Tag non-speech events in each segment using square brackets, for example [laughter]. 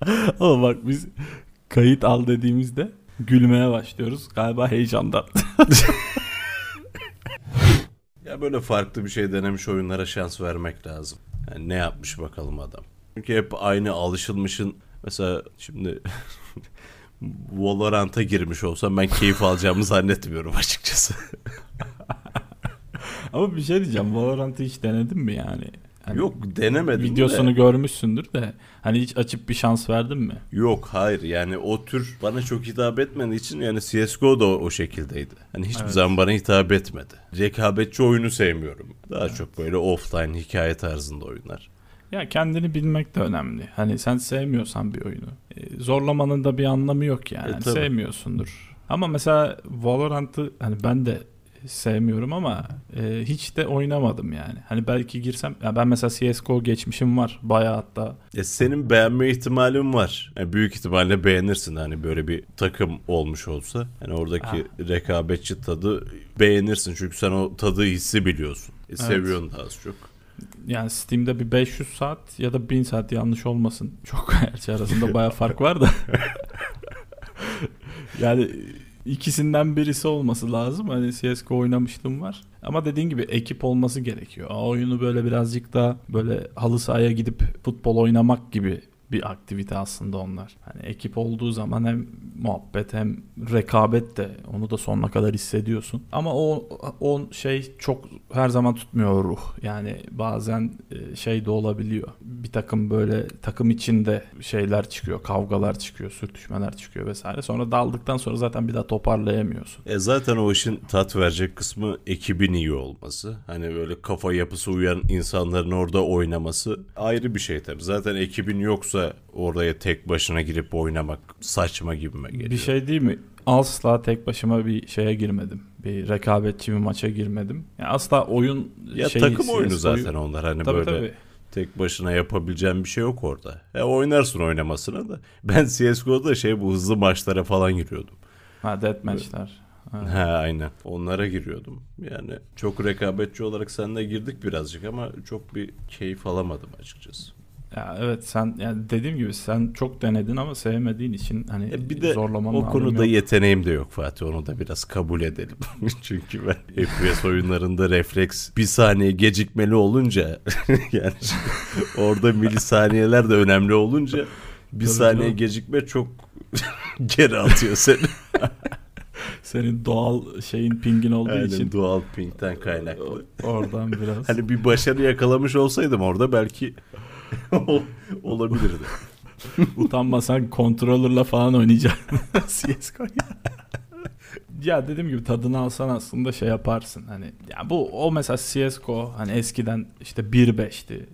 [laughs] Ama bak biz kayıt al dediğimizde gülmeye başlıyoruz. Galiba heyecandan. [laughs] Ya böyle farklı bir şey denemiş oyunlara şans vermek lazım. Yani ne yapmış bakalım adam. Çünkü hep aynı alışılmışın mesela şimdi [laughs] Valorant'a girmiş olsam ben keyif alacağımı zannetmiyorum açıkçası. Ama bir şey diyeceğim. Valorant'ı hiç denedin mi yani? Hani Yok denemedim Videosunu de. görmüşsündür de hani hiç açıp bir şans verdin mi? Yok hayır yani o tür bana çok hitap etmediği için yani CSGO da o, o şekildeydi. Hani hiçbir Evet. zaman bana hitap etmedi. Rekabetçi oyunu sevmiyorum. Daha çok böyle offline hikaye tarzında oyunlar. Ya kendini bilmek de önemli. Hani sen sevmiyorsan bir oyunu. e, zorlamanın da bir anlamı yok yani. E, tabii. sevmiyorsundur. Ama mesela Valorant'ı hani ben de sevmiyorum ama e, hiç de oynamadım yani. Hani belki girsem ya ben mesela CS:GO geçmişim var bayağı hatta. Ya senin beğenme ihtimalin var. Yani büyük ihtimalle beğenirsin hani böyle bir takım olmuş olsa. Hani oradaki rekabetçi tadı beğenirsin. Çünkü sen o tadı hissi biliyorsun. E, Seviyorsun da az çok. Yani Steam'de bir 500 saat ya da 1000 saat yanlış olmasın. [laughs] Çok gerçi arasında bayağı fark var da. [laughs] yani ikisinden birisi olması lazım. Hani CSGO oynamışlığım var. Ama dediğin gibi ekip olması gerekiyor. O oyunu böyle birazcık daha böyle halı sahaya gidip futbol oynamak gibi bir aktivite aslında onlar. Hani ekip olduğu zaman hem muhabbet hem rekabet de onu da sonuna kadar hissediyorsun. Ama o o şey çok her zaman tutmuyor ruh. Yani bazen e, şey de olabiliyor. Bir takım böyle takım içinde şeyler çıkıyor, kavgalar çıkıyor, sürtüşmeler çıkıyor vesaire. Sonra daldıktan sonra zaten bir daha toparlayamıyorsun. E zaten o işin tat verecek kısmı ekibin iyi olması. Hani böyle kafa yapısı uyan insanların orada oynaması ayrı bir şey tabii. Zaten ekibin yoksa oraya tek başına girip oynamak saçma gibime geliyor. Bir şey değil mi? Asla tek başıma bir şeye girmedim. Bir rekabetçi bir maça girmedim. Yani asla oyun ya şeyi, takım oyunu zaten onlar hani Tabii böyle tabii. tek başına yapabileceğin bir şey yok orada. Ya oynarsın oynamasına da. [laughs] Ben CSGO'da şey bu hızlı maçlara falan giriyordum. Ha deathmatch'ler. Ha. Ha aynen. Onlara giriyordum. Yani çok rekabetçi olarak seninle girdik birazcık ama çok bir keyif alamadım açıkçası. Ya evet sen yani dediğim gibi sen çok denedin ama sevmediğin için hani E bir de zorlamanın o konuda yok. yeteneğim de yok Fatih. Onu da biraz kabul edelim. [laughs] Çünkü ben FPS oyunlarında refleks bir saniye gecikmeli olunca [laughs] yani orada milisaniyeler de önemli olunca bir Tabii saniye canım. gecikme çok [laughs] geri atıyor seni. Senin doğal şeyin pingin olduğu Aynen için doğal ping'den kaynaklı. oradan biraz. Hani bir başarı yakalamış olsaydım orada belki olabilirdi. [laughs] Utanmasan controller'la falan oynayacaksın. [laughs] CSGO'yu. ya. Dediğim gibi tadını alsan aslında şey yaparsın. Hani ya bu o mesela CSGO hani eskiden işte 1.5'ti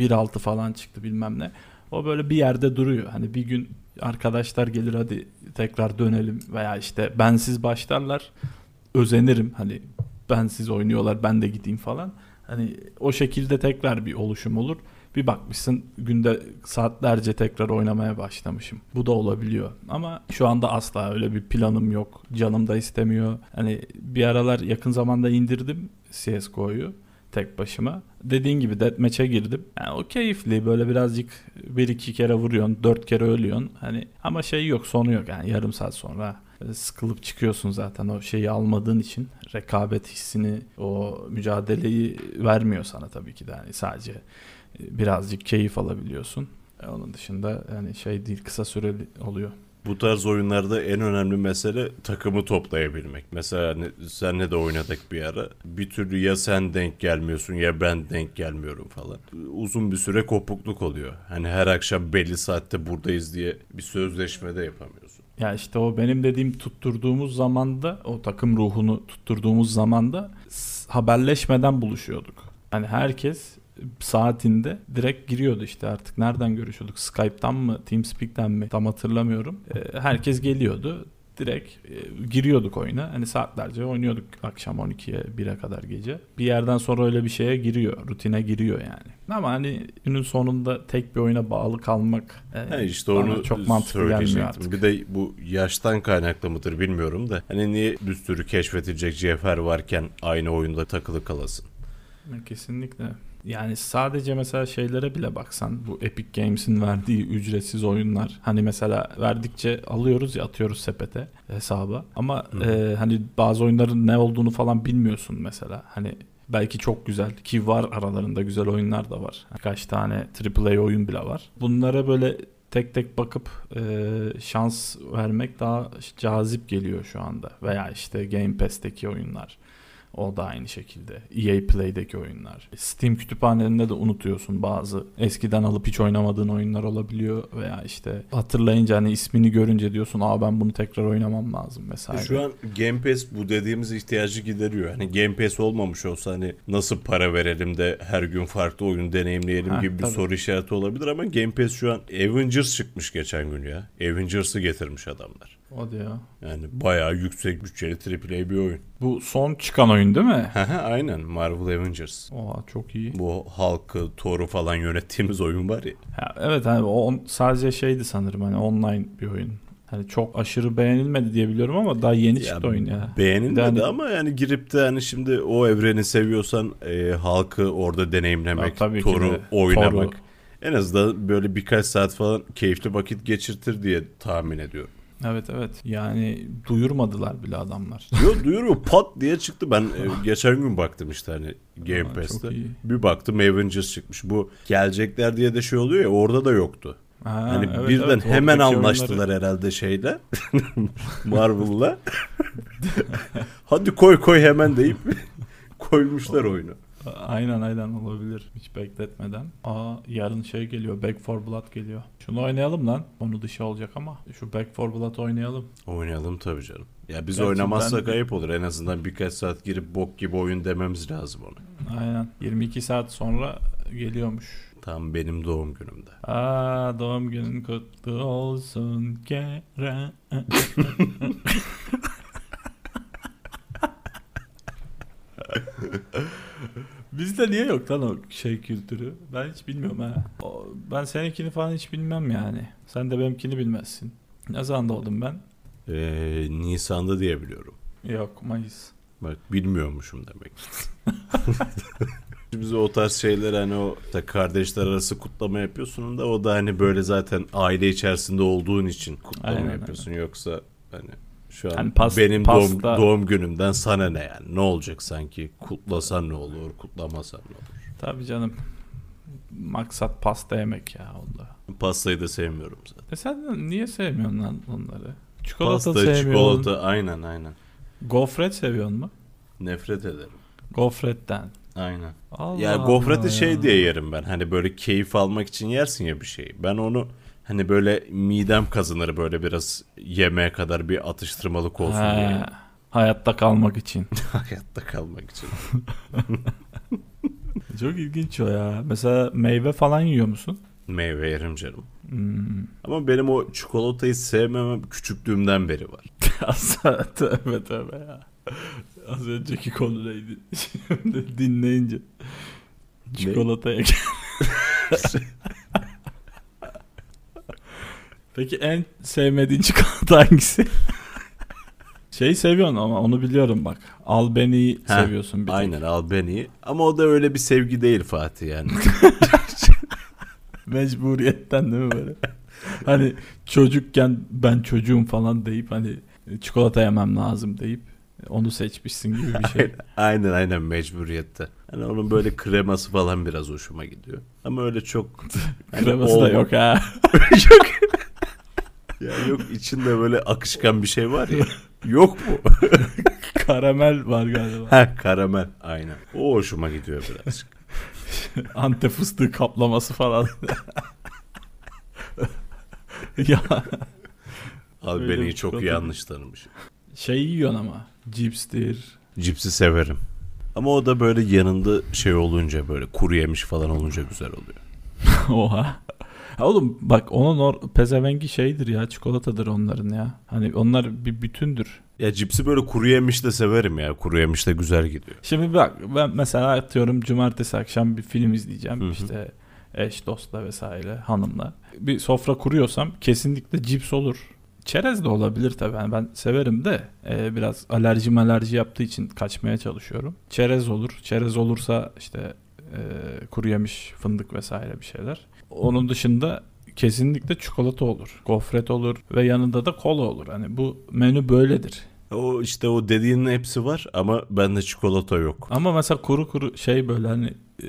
e, 1.6 falan çıktı bilmem ne. O böyle bir yerde duruyor. Hani bir gün arkadaşlar gelir hadi tekrar dönelim. Veya işte bensiz başlarlar özenirim. Hani bensiz oynuyorlar ben de gideyim. falan. Hani o şekilde tekrar bir oluşum olur bir bakmışsın günde saatlerce tekrar oynamaya başlamışım. Bu da olabiliyor. Ama şu anda asla öyle bir planım yok. Canım da istemiyor. Hani bir aralar yakın zamanda indirdim CSGO'yu tek başıma. Dediğin gibi deathmatch'e girdim. Yani o keyifli. Böyle birazcık bir iki kere vuruyorsun, dört kere ölüyorsun. Hani ama şey yok, sonu yok. Yani yarım saat sonra e, sıkılıp çıkıyorsun zaten o şeyi almadığın için rekabet hissini o mücadeleyi vermiyor sana tabii ki de yani sadece birazcık keyif alabiliyorsun. E, Onun dışında yani şey değil kısa süreli oluyor. Bu tarz oyunlarda en önemli mesele takımı toplayabilmek. Mesela hani senle de oynadık bir ara. Bir türlü ya sen denk gelmiyorsun ya ben denk gelmiyorum falan. Uzun bir süre kopukluk oluyor. Hani her akşam belli saatte buradayız diye bir sözleşme de yapamıyorsun. Ya işte o benim dediğim tutturduğumuz zamanda o takım ruhunu tutturduğumuz zamanda haberleşmeden buluşuyorduk. Hani herkes saatinde direkt giriyordu işte artık nereden görüşüyorduk Skype'tan mı Teamspeak'ten mi tam hatırlamıyorum. Ee, herkes geliyordu direkt e, giriyorduk oyuna. Hani saatlerce oynuyorduk akşam 12'ye 1'e kadar gece. Bir yerden sonra öyle bir şeye giriyor. Rutine giriyor yani. Ama hani günün sonunda tek bir oyuna bağlı kalmak e, işte onu çok mantıklı gelmiyor artık. Bir de bu yaştan kaynaklı mıdır bilmiyorum da. Hani niye bir sürü keşfedilecek cevher varken aynı oyunda takılı kalasın? Kesinlikle. Yani sadece mesela şeylere bile baksan bu Epic Games'in verdiği ücretsiz oyunlar hani mesela verdikçe alıyoruz ya atıyoruz sepete hesaba. Ama Hı. e, hani bazı oyunların ne olduğunu falan bilmiyorsun mesela. Hani belki çok güzel ki var aralarında güzel oyunlar da var. Birkaç tane AAA oyun bile var. Bunlara böyle tek tek bakıp e, şans vermek daha cazip geliyor şu anda. Veya işte Game Pass'teki oyunlar o da aynı şekilde. EA Play'deki oyunlar. Steam kütüphanelerinde de unutuyorsun bazı eskiden alıp hiç oynamadığın oyunlar olabiliyor veya işte hatırlayınca hani ismini görünce diyorsun aa ben bunu tekrar oynamam lazım vesaire. Şu an Game Pass bu dediğimiz ihtiyacı gideriyor. Hani Game Pass olmamış olsa hani nasıl para verelim de her gün farklı oyun deneyimleyelim Ha, gibi bir tabii. soru işareti olabilir ama Game Pass şu an Avengers çıkmış geçen gün ya. Avengers'ı getirmiş adamlar. O diyor. Yani bayağı yüksek bütçeli AAA bir oyun. Bu son çıkan oyun değil mi? Aynen Marvel Avengers. Oha çok iyi. Bu halkı, Thor'u falan yönettiğimiz oyun var ya. Ha, evet hani o on- sadece şeydi sanırım hani online bir oyun. Hani çok aşırı beğenilmedi diye biliyorum ama daha yeni çıktı oyun ya. Beğenilmedi Yani- ama yani girip de hani şimdi o evreni seviyorsan e, halkı orada deneyimlemek, Ya Thor'u oynamak. Thor'u. En azından böyle birkaç saat falan keyifli vakit geçirtir diye tahmin ediyorum. Evet evet yani duyurmadılar bile adamlar. [laughs] Yo duyuruyor pat diye çıktı. Ben e, [laughs] geçen gün baktım işte hani Game Pass'te. Bir baktım Avengers çıkmış. Bu gelecekler diye de şey oluyor ya orada da yoktu. Ha, Hani evet, birden evet, hemen anlaştılar oyunları- herhalde şeyle. [laughs] Marvel'la. Hadi koy koy hemen deyip koymuşlar oyunu. Aynen aynen olabilir hiç bekletmeden. Aa yarın şey geliyor Back 4 Blood geliyor. Şunu oynayalım lan. Onu dışı olacak ama şu Back 4 Blood oynayalım. Oynayalım tabii canım. Ya biz Gerçi oynamazsak ben- ayıp olur. En azından birkaç saat girip bok gibi oyun dememiz lazım ona. Aynen 22 saat sonra geliyormuş. Tam benim doğum günümde. Aa doğum günün kutlu olsun Kerem. [laughs] Bizde niye yok lan o şey kültürü? Ben hiç bilmiyorum ha. O- ben seninkini falan hiç bilmem yani. Sen de benimkini bilmezsin. Ne zaman doğdum ben? Ee, Nisan'da diye biliyorum. Yok Mayıs. Bak bilmiyormuşum demek. Biz o tarz şeyler hani o da kardeşler arası kutlama yapıyorsun da o da hani böyle zaten aile içerisinde olduğun için kutlama Aynen, yapıyorsun. Yoksa hani şu an Hani pas- benim pasta- doğum, doğum günümden sana ne yani? Ne olacak sanki? Kutlasan ne olur, kutlamasan ne olur? Tabii canım. Maksat pasta yemek ya onda. Pastayı da sevmiyorum zaten. E sen niye sevmiyorsun lan onları? Çikolata Pasta, sevmiyorsun. çikolata aynen aynen. Gofret seviyor mu? Nefret ederim. Gofretten. Aynen. Allah ya gofreti Allah şey ya. diye yerim ben. Hani böyle keyif almak için yersin ya bir şeyi. Ben onu hani böyle midem kazınır böyle biraz yemeğe kadar bir atıştırmalık olsun He, diye. hayatta kalmak için. [laughs] Hayatta kalmak için. [laughs] Çok ilginç o ya. Mesela meyve falan yiyor musun? Meyve yerim canım. Hmm. Ama benim o çikolatayı sevmemem küçüklüğümden beri var. [laughs] Aslında tövbe tövbe ya. Az önceki konu neydi? Şimdi dinleyince. Çikolataya gel. Peki en sevmediğin çikolata hangisi? Şey seviyorsun ama onu biliyorum bak. Albeni'yi Ha, seviyorsun bir tek. Aynen Albany'yi. Ama o da öyle bir sevgi değil Fatih yani. [laughs] Mecburiyetten değil mi böyle? hani çocukken ben çocuğum falan deyip hani çikolata yemem lazım deyip onu seçmişsin gibi bir şey. aynen aynen mecburiyette. Hani onun böyle kreması falan biraz hoşuma gidiyor. Ama öyle çok... hani [laughs] Kreması da olma- yok ha. [laughs] yok. Ya yok içinde böyle akışkan bir şey var ya. [laughs] Yok mu? [laughs] Karamel var galiba. ha karamel aynen. O hoşuma gidiyor birazcık. [laughs] Antep fıstığı kaplaması falan. ya Abi Öyle beni çok çikolata yanlış tanımış. şey yiyorsun ama. Cipstir. Cipsi severim. Ama o da böyle yanında şey olunca böyle kuru yemiş falan olunca güzel oluyor. Oha. Ha oğlum bak onun or pezevengi şeydir ya çikolatadır onların ya. Hani onlar bir bütündür. Ya cipsi böyle kuru yemiş de severim ya. Kuru yemiş de güzel gidiyor. Şimdi bak ben mesela atıyorum cumartesi akşam bir film izleyeceğim. Hı hı. İşte eş dostla vesaire hanımla. Bir sofra kuruyorsam kesinlikle cips olur. Çerez de olabilir tabii. Yani ben severim de e, biraz alerji alerji yaptığı için kaçmaya çalışıyorum. Çerez olur. Çerez olursa işte e, kuru yemiş, fındık vesaire bir şeyler. Onun dışında kesinlikle çikolata olur, gofret olur ve yanında da kola olur. Hani bu menü böyledir. O işte o dediğinin hepsi var ama bende çikolata yok. Ama mesela kuru kuru şey böyle hani e,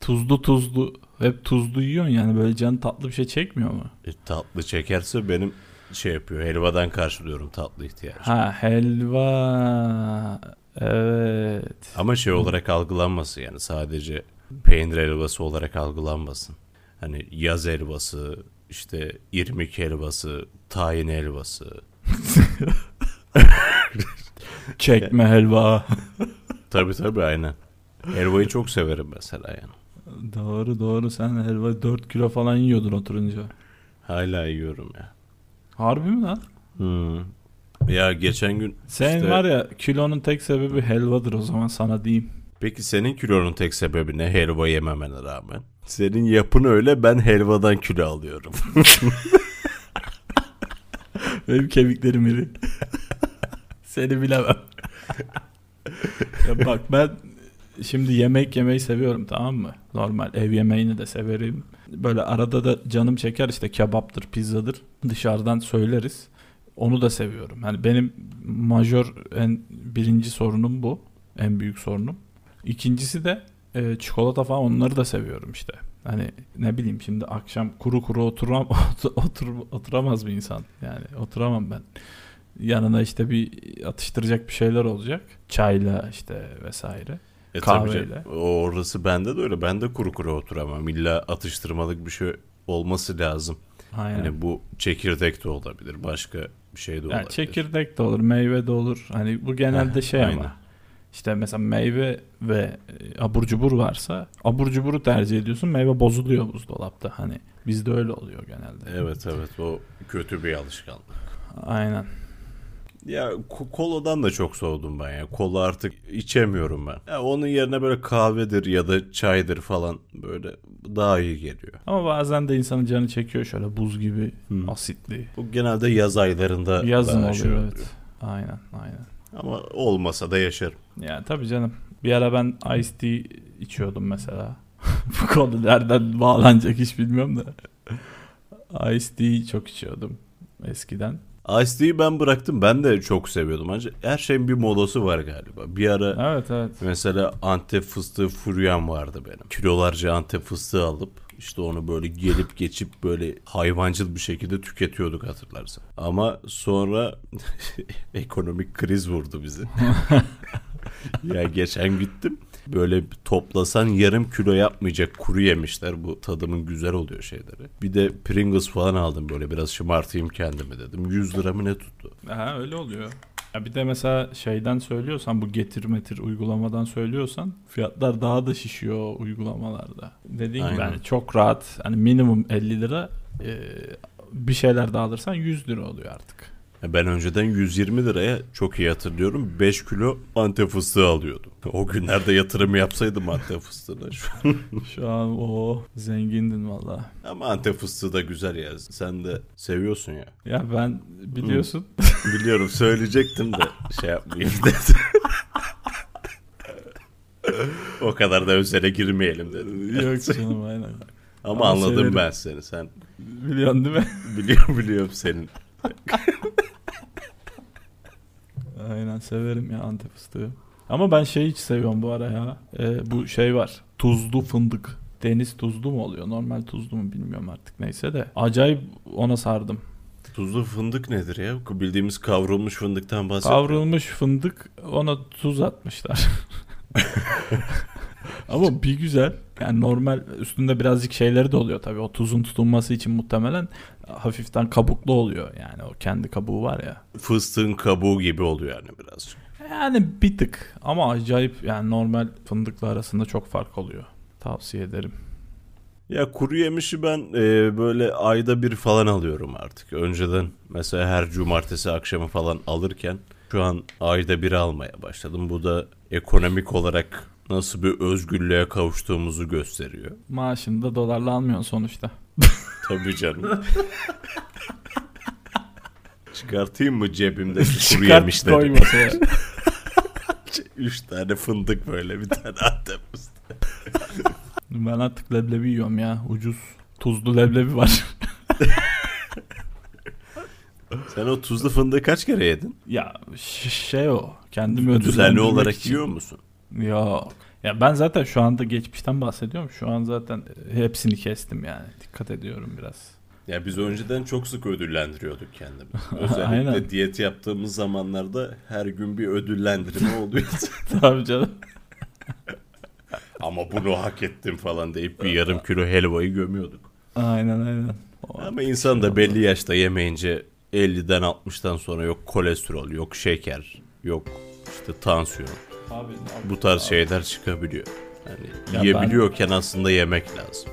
tuzlu tuzlu hep tuzlu yiyorsun yani böyle can tatlı bir şey çekmiyor mu? E, tatlı çekerse benim şey yapıyor. Helvadan karşılıyorum tatlı ihtiyacı. Ha helva. Evet. Ama şey olarak algılanmasın yani sadece peynir helvası olarak algılanmasın. Hani yaz helvası, işte irmik helvası, tahin helvası. [laughs] Çekme helva. [laughs] Tabii tabii aynen. Helvayı çok severim mesela yani. doğru doğru sen helva 4 kilo falan yiyordun oturunca. Hala yiyorum ya. Harbi mi lan? Hmm. Ya geçen gün Sen işte- var ya kilonun tek sebebi helvadır o zaman sana diyeyim. Peki senin kilonun tek sebebi ne helva yememene rağmen? Senin yapın öyle ben helvadan kilo alıyorum. [laughs] Benim kemiklerim iri. [laughs] Seni bilemem. ya bak ben şimdi yemek yemeyi seviyorum tamam mı? Normal ev yemeğini de severim. Böyle arada da canım çeker işte kebaptır, pizzadır. Dışarıdan söyleriz. Onu da seviyorum. Hani benim majör en birinci sorunum bu. En büyük sorunum. İkincisi de e, çikolata falan onları da seviyorum işte. Hani ne bileyim şimdi akşam kuru kuru oturam [laughs] otur, oturamaz bir insan. Yani oturamam ben. Yanına işte bir atıştıracak bir şeyler olacak. Çayla işte vesaire. E tabii Kahveyle. O Orası bende de öyle. Ben de kuru kuru oturamam. İlla atıştırmalık bir şey olması lazım. Aynen. Hani bu çekirdek de olabilir. Başka bir şey de olabilir. Yani çekirdek de olur, meyve de olur. Hani bu genelde Heh, şey aynen. ama. İşte mesela meyve ve e, abur cubur varsa abur cuburu tercih ediyorsun. Meyve bozuluyor buzdolapta. Hani bizde öyle oluyor genelde. Evet evet o kötü bir alışkanlık. Aynen. Ya ko- koladan da çok soğudum ben ya. Kola artık içemiyorum ben. Ya onun yerine böyle kahvedir ya da çaydır falan böyle daha iyi geliyor. Ama bazen de insanın canı çekiyor şöyle buz gibi Hmm. asitli. Bu genelde yaz aylarında Yazın daha şey oluyor evet. Aynen aynen. Ama olmasa da yaşarım. Ya tabii canım. Bir ara ben Ice Tea içiyordum mesela. [laughs] Bu konu nereden bağlanacak hiç bilmiyorum da. [laughs] Ice Tea çok içiyordum eskiden. Ice Tea'yi ben bıraktım. Ben de çok seviyordum. Ancak her şeyin bir modası var galiba. Bir ara Evet evet. mesela Antep fıstığı furyan vardı benim. Kilolarca Antep fıstığı alıp işte onu böyle gelip geçip böyle hayvancıl bir şekilde tüketiyorduk hatırlarsan. Ama sonra [laughs] ekonomik kriz vurdu bizi. [laughs] ya geçen gittim. Böyle toplasan yarım kilo yapmayacak kuru yemişler. Bu tadımın güzel oluyor şeyleri. Bir de Pringles falan aldım böyle biraz şımartayım kendimi dedim. 100 lira mı ne tuttu? Aha, öyle oluyor. Ya bir de mesela şeyden söylüyorsan bu getir metir uygulamadan söylüyorsan fiyatlar daha da şişiyor uygulamalarda. Dediğim gibi Aynen. hani çok rahat hani minimum 50 lira e, bir şeyler daha alırsan 100 lira oluyor artık. Ben önceden 120 liraya çok iyi hatırlıyorum 5 kilo Antep fıstığı alıyordum. O günlerde yatırım yapsaydım Antep fıstığına şu an. [laughs] Şu an o zengindin valla. Ama Antep fıstığı da güzel ya. Sen de seviyorsun ya. Ya ben biliyorsun Biliyorum söyleyecektim de şey yapmayayım dedim. [laughs] o kadar da özele girmeyelim dedim. yok canım aynen. Ama, Ama anladım severim. ben seni. Sen Biliyorsun değil mi? biliyorum biliyorum senin. [laughs] Aynen severim ya Antep fıstığı. Ama ben şey hiç seviyorum bu ara ya. Ee, bu şey var. Tuzlu fındık. Deniz tuzlu mu oluyor? Normal tuzlu mu bilmiyorum artık neyse de. Acayip ona sardım. Tuzlu fındık nedir ya? Bildiğimiz kavrulmuş fındıktan bahsediyorum. Kavrulmuş fındık ona tuz atmışlar. [laughs] Ama bir güzel. Yani normal üstünde birazcık şeyleri de oluyor tabii. O tuzun tutunması için muhtemelen hafiften kabuklu oluyor. Yani o kendi kabuğu var ya. Fıstığın kabuğu gibi oluyor yani birazcık. Yani bir tık ama acayip yani normal fındıkla arasında çok fark oluyor. Tavsiye ederim. Ya kuru yemişi ben e, böyle ayda bir falan alıyorum artık. Önceden mesela her cumartesi akşamı falan alırken şu an ayda bir almaya başladım. Bu da ekonomik olarak nasıl bir özgürlüğe kavuştuğumuzu gösteriyor. Maaşını da dolarla almıyorsun sonuçta. Tabii canım. [laughs] Çıkartayım mı cebimdeki [laughs] kuru yemişleri? koy masaya. [laughs] Üç tane fındık böyle bir tane Antep fıstığı. Ben artık leblebi yiyorum ya. Ucuz. Tuzlu leblebi var. Sen o tuzlu fındığı kaç kere yedin? ya ş- şey o. Kendimi ödüllendirmek Düzenli olarak için. yiyor musun? Yok. Ya ben zaten şu anda geçmişten bahsediyorum. Şu an zaten hepsini kestim yani. Dikkat ediyorum biraz. Ya biz önceden çok sık ödüllendiriyorduk kendimizi. [laughs] Özellikle Aynen. diyet yaptığımız zamanlarda her gün bir ödüllendirme oluyordu. [laughs] Tabii canım. [laughs] Ama bunu hak ettim falan deyip bir yarım kilo helvayı gömüyorduk. Aynen aynen. O- Ama insan da belli yaşta yemeyince 50'den 60'tan sonra yok kolesterol, yok şeker, yok işte tansiyon. Abi, Bu tarz şeyler çıkabiliyor. Yani Ya yiyebiliyorken aslında yemek lazım.